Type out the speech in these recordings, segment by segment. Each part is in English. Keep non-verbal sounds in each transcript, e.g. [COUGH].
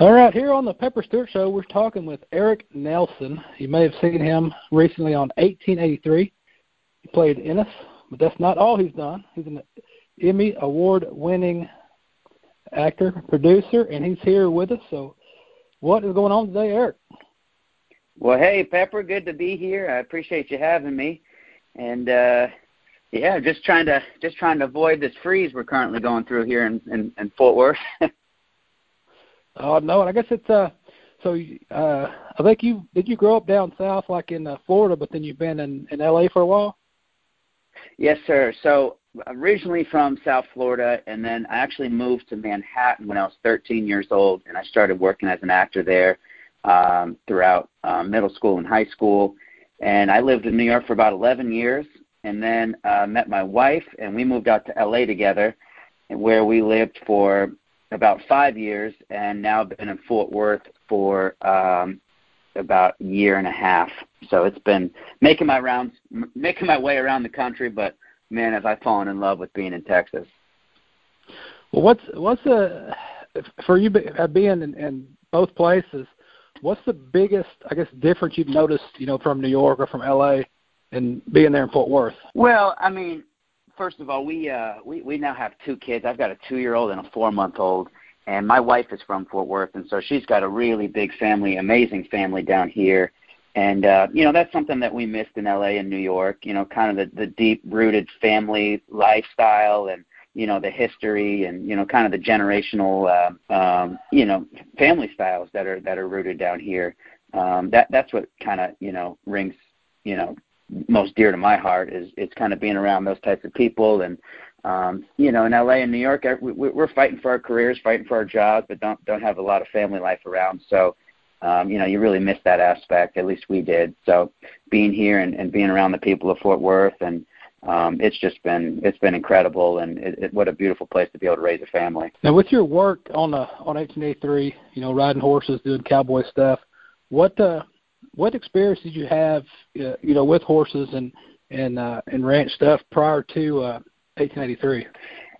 All right, here on the Pepper Stewart Show, we're talking with Eric Nelson. You may have seen him recently on 1883. He played Ennis, but that's not all he's done. He's an Emmy award-winning actor, producer, and he's here with us. So, what is going on today, Eric? Well, hey, Pepper, good to be here. I appreciate you having me. And uh yeah, just trying to just trying to avoid this freeze we're currently going through here in in, in Fort Worth. [LAUGHS] oh no, and I guess it's uh so uh I think you did you grow up down south like in uh, Florida, but then you've been in in LA for a while. Yes, sir. So originally from South Florida, and then I actually moved to Manhattan when I was 13 years old, and I started working as an actor there um, throughout uh, middle school and high school. And I lived in New York for about 11 years, and then uh, met my wife, and we moved out to LA together, and where we lived for about five years, and now been in Fort Worth for um, about a year and a half. So it's been making my rounds, making my way around the country, but man, have I fallen in love with being in Texas. Well, what's what's the for you uh, being in, in both places? What's the biggest, I guess, difference you've noticed, you know, from New York or from LA, and being there in Fort Worth? Well, I mean, first of all, we uh, we we now have two kids. I've got a two-year-old and a four-month-old, and my wife is from Fort Worth, and so she's got a really big family, amazing family down here and uh, you know that's something that we missed in LA and New York. You know, kind of the, the deep-rooted family lifestyle, and you know the history, and you know kind of the generational, uh, um, you know, family styles that are that are rooted down here. Um, that that's what kind of you know rings, you know, most dear to my heart is it's kind of being around those types of people and um you know in LA and New York we, we're fighting for our careers fighting for our jobs but don't don't have a lot of family life around so um, you know, you really miss that aspect. At least we did. So being here and, and being around the people of Fort Worth, and um, it's just been it's been incredible, and it, it, what a beautiful place to be able to raise a family. Now, with your work on uh, on 1883, you know, riding horses, doing cowboy stuff, what uh, what experience did you have, uh, you know, with horses and and uh, and ranch stuff prior to uh, 1883?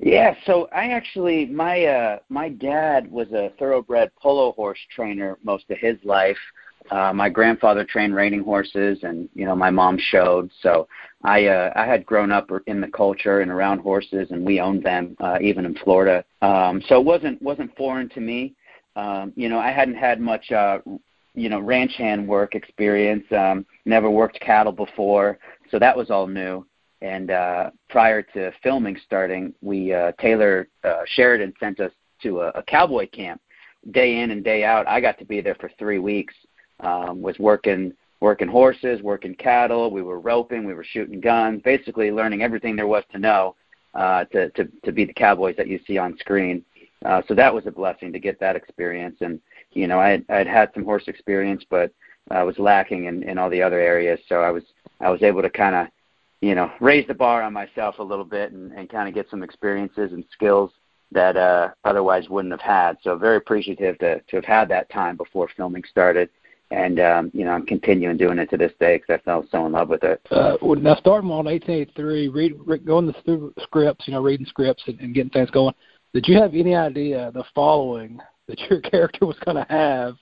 Yeah, so I actually my uh my dad was a thoroughbred polo horse trainer most of his life. Uh my grandfather trained reining horses and you know my mom showed. So I uh I had grown up in the culture and around horses and we owned them uh even in Florida. Um so it wasn't wasn't foreign to me. Um you know, I hadn't had much uh you know ranch hand work experience um never worked cattle before so that was all new and uh, prior to filming starting, we uh, Taylor uh, Sheridan sent us to a, a cowboy camp, day in and day out. I got to be there for three weeks. Um, was working working horses, working cattle. We were roping, we were shooting guns, basically learning everything there was to know uh, to, to to be the cowboys that you see on screen. Uh, so that was a blessing to get that experience. And you know, I had, had some horse experience, but I was lacking in, in all the other areas. So I was I was able to kind of you know, raise the bar on myself a little bit and, and kind of get some experiences and skills that uh, otherwise wouldn't have had. So very appreciative to, to have had that time before filming started. And, um, you know, I'm continuing doing it to this day because I fell so in love with it. Uh, now, starting on 1883, read, going through scripts, you know, reading scripts and, and getting things going, did you have any idea the following that your [LAUGHS] character was going to have?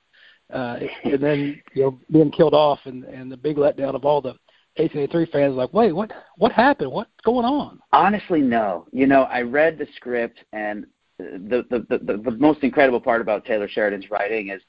Uh, and then, you know, being killed off and, and the big letdown of all the 1883 fans like, wait, what what happened? What's going on? Honestly, no. You know, I read the script, and the the the, the, the most incredible part about Taylor Sheridan's writing is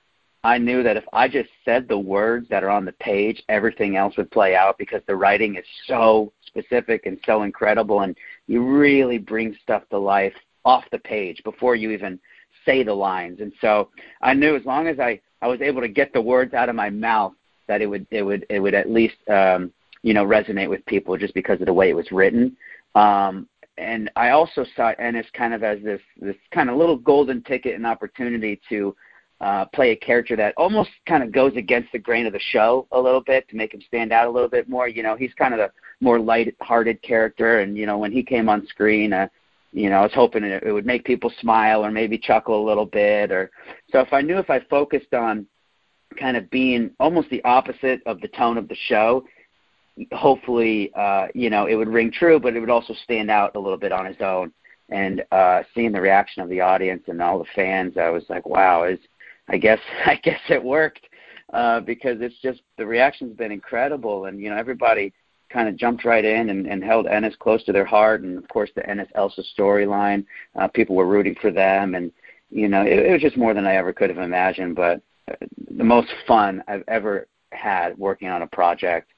I knew that if I just said the words that are on the page, everything else would play out because the writing is so specific and so incredible, and you really bring stuff to life off the page before you even say the lines. And so I knew as long as I I was able to get the words out of my mouth that it would it would it would at least um you know resonate with people just because of the way it was written. Um, and I also saw Ennis kind of as this this kind of little golden ticket and opportunity to uh, play a character that almost kind of goes against the grain of the show a little bit to make him stand out a little bit more. You know, he's kind of the more light-hearted character, and you know when he came on screen, uh, you know I was hoping it, it would make people smile or maybe chuckle a little bit. Or so if I knew if I focused on kind of being almost the opposite of the tone of the show, hopefully, uh, you know, it would ring true, but it would also stand out a little bit on its own. And uh, seeing the reaction of the audience and all the fans, I was like, wow, is I guess [LAUGHS] I guess it worked uh, because it's just the reaction's been incredible, and you know everybody kind of jumped right in and, and held Ennis close to their heart, and of course the Ennis Elsa storyline, uh, people were rooting for them, and you know it, it was just more than I ever could have imagined. But uh, the most fun I've ever had working on a project.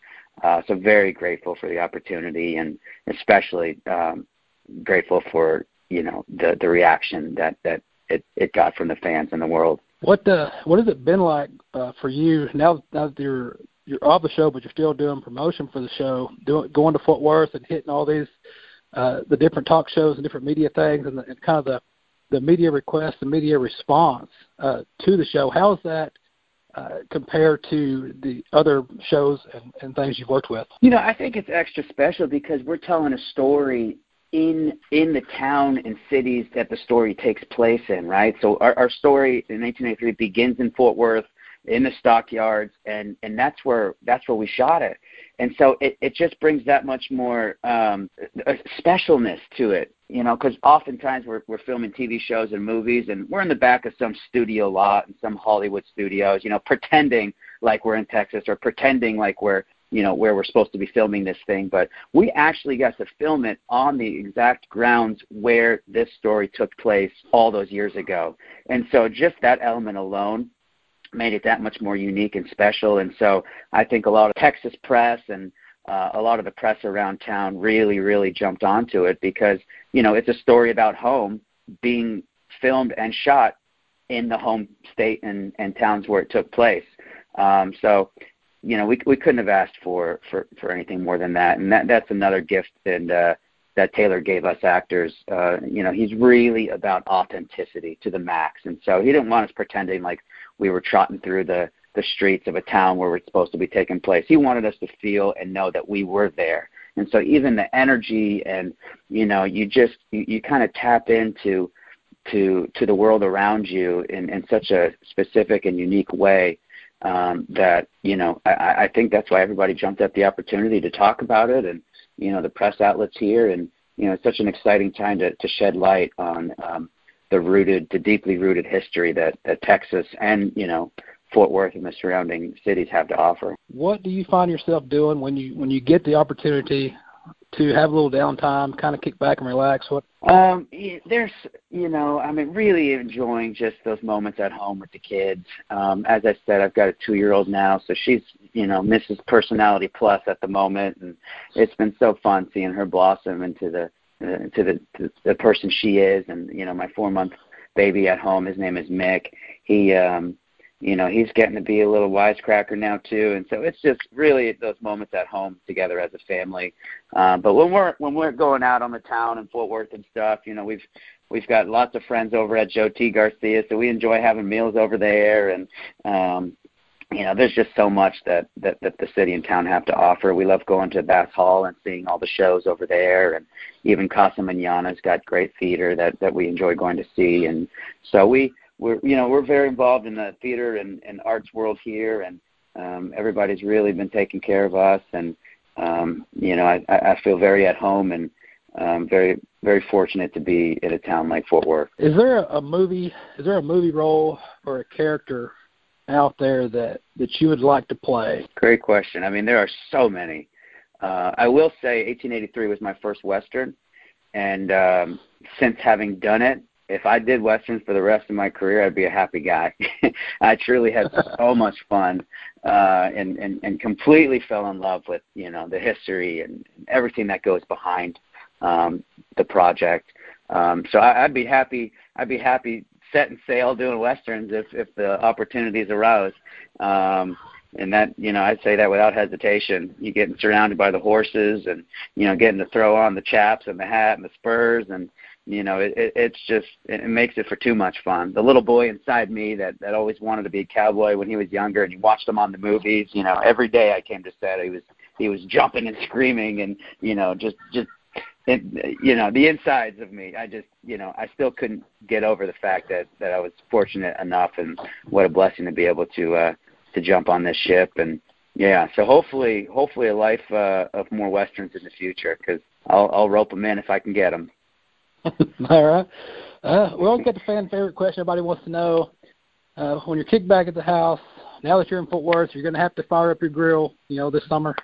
Uh, so very grateful for the opportunity, and especially um, grateful for you know the the reaction that that it, it got from the fans and the world. What uh, what has it been like uh, for you now? Now that you're you're off the show, but you're still doing promotion for the show, doing going to Fort Worth and hitting all these uh, the different talk shows and different media things, and, the, and kind of the the media request, the media response uh, to the show. How is that uh, compared to the other shows and, and things you've worked with? You know, I think it's extra special because we're telling a story in in the town and cities that the story takes place in, right? So our, our story in 1983 begins in Fort Worth, in the stockyards, and and that's where that's where we shot it. And so it it just brings that much more um, specialness to it, you know, because oftentimes we're we're filming TV shows and movies, and we're in the back of some studio lot in some Hollywood studios, you know, pretending like we're in Texas or pretending like we're you know where we're supposed to be filming this thing but we actually got to film it on the exact grounds where this story took place all those years ago and so just that element alone made it that much more unique and special. And so i think a lot of texas press and uh, a lot of the press around town really really jumped onto it because you know it's a story about home being filmed and shot in the home state and, and towns where it took place. Um, so you know, we we couldn't have asked for for for anything more than that, and that that's another gift and uh, that Taylor gave us actors. Uh, you know, he's really about authenticity to the max, and so he didn't want us pretending like we were trotting through the the streets of a town where we're supposed to be taking place. He wanted us to feel and know that we were there. And so even the energy and you know, you just you, you kind of tap into to to the world around you in, in such a specific and unique way um, that you know I, I think that's why everybody jumped at the opportunity to talk about it, and you know the press outlets here, and you know it's such an exciting time to, to shed light on um, the rooted, the deeply rooted history that, that Texas and you know Fort Worth and the surrounding cities have to offer. What do you find yourself doing when you when you get the opportunity to have a little downtime, kind of kick back and relax? What? Um, there's, you know, I mean, really enjoying just those moments at home with the kids. Um, as I said, I've got a two-year-old now, so she's, you know, Mrs. Personality Plus at the moment, and it's been so fun seeing her blossom into the uh, to the to the person she is. And you know, my four-month baby at home, his name is Mick. He um you know he's getting to be a little wisecracker now too and so it's just really those moments at home together as a family um but when we're when we're going out on the town in fort worth and stuff you know we've we've got lots of friends over at joe t garcia so we enjoy having meals over there and um you know there's just so much that that that the city and town have to offer we love going to bass hall and seeing all the shows over there and even Casa Mañana's got great theater that that we enjoy going to see and so we we're you know we're very involved in the theater and, and arts world here, and um, everybody's really been taking care of us, and um, you know I, I feel very at home and um, very very fortunate to be in a town like Fort Worth. Is there a movie? Is there a movie role or a character out there that that you would like to play? Great question. I mean, there are so many. Uh, I will say, 1883 was my first western, and um, since having done it, if I did westerns for the rest of my career, I'd be a happy guy. [LAUGHS] I truly had [LAUGHS] so much fun, uh, and and and completely fell in love with you know the history and everything that goes behind um, the project. Um, so I, I'd be happy. I'd be happy setting sail doing westerns if if the opportunities arose. Um, and that you know I'd say that without hesitation. You getting surrounded by the horses, and you know getting to throw on the chaps and the hat and the spurs, and you know it, it it's just it makes it for too much fun the little boy inside me that that always wanted to be a cowboy when he was younger and he watched them on the movies you know every day i came to set he was he was jumping and screaming and you know just just it, you know the insides of me i just you know i still couldn't get over the fact that that i was fortunate enough and what a blessing to be able to uh to jump on this ship and yeah so hopefully hopefully a life uh of more westerns in the future because i'll i'll rope them in if i can get them [LAUGHS] All right. Uh, we always get the fan favorite question. Everybody wants to know uh, when you're kicked back at the house, now that you're in Fort Worth, you're going to have to fire up your grill, you know, this summer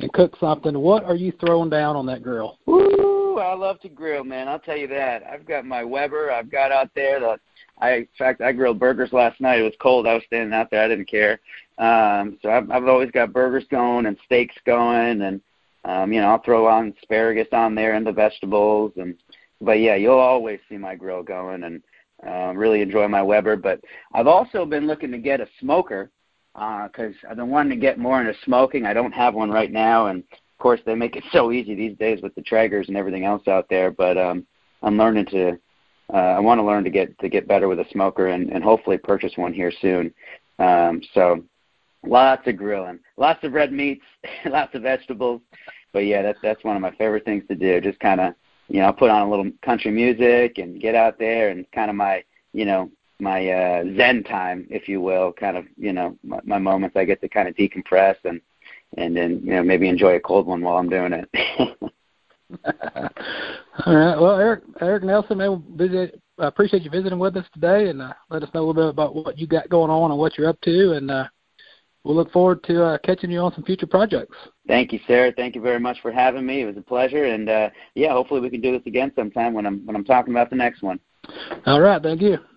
and cook something. What are you throwing down on that grill? Woo! I love to grill, man. I'll tell you that. I've got my Weber. I've got out there the. I in fact I grilled burgers last night. It was cold. I was standing out there. I didn't care. Um, so I've, I've always got burgers going and steaks going, and um, you know I'll throw on asparagus on there and the vegetables, and but yeah, you'll always see my grill going, and uh, really enjoy my Weber. But I've also been looking to get a smoker because uh, I've been wanting to get more into smoking. I don't have one right now, and of course they make it [LAUGHS] so easy these days with the Traegers and everything else out there. But um, I'm learning to. Uh, I want to learn to get to get better with a smoker and, and hopefully purchase one here soon. Um, so lots of grilling, lots of red meats, [LAUGHS] lots of vegetables. But yeah, that's that's one of my favorite things to do. Just kind of you know put on a little country music and get out there and kind of my you know my uh, zen time, if you will, kind of you know my, my moments I get to kind of decompress and and then you know maybe enjoy a cold one while I'm doing it. [LAUGHS] All right. Well, Eric Eric Nelson, man, visit, I appreciate you visiting with us today and uh, let us know a little bit about what you got going on and what you're up to, and uh, we'll look forward to uh, catching you on some future projects. Thank you, Sarah. Thank you very much for having me. It was a pleasure, and uh, yeah, hopefully we can do this again sometime when I'm when I'm talking about the next one. All right. Thank you.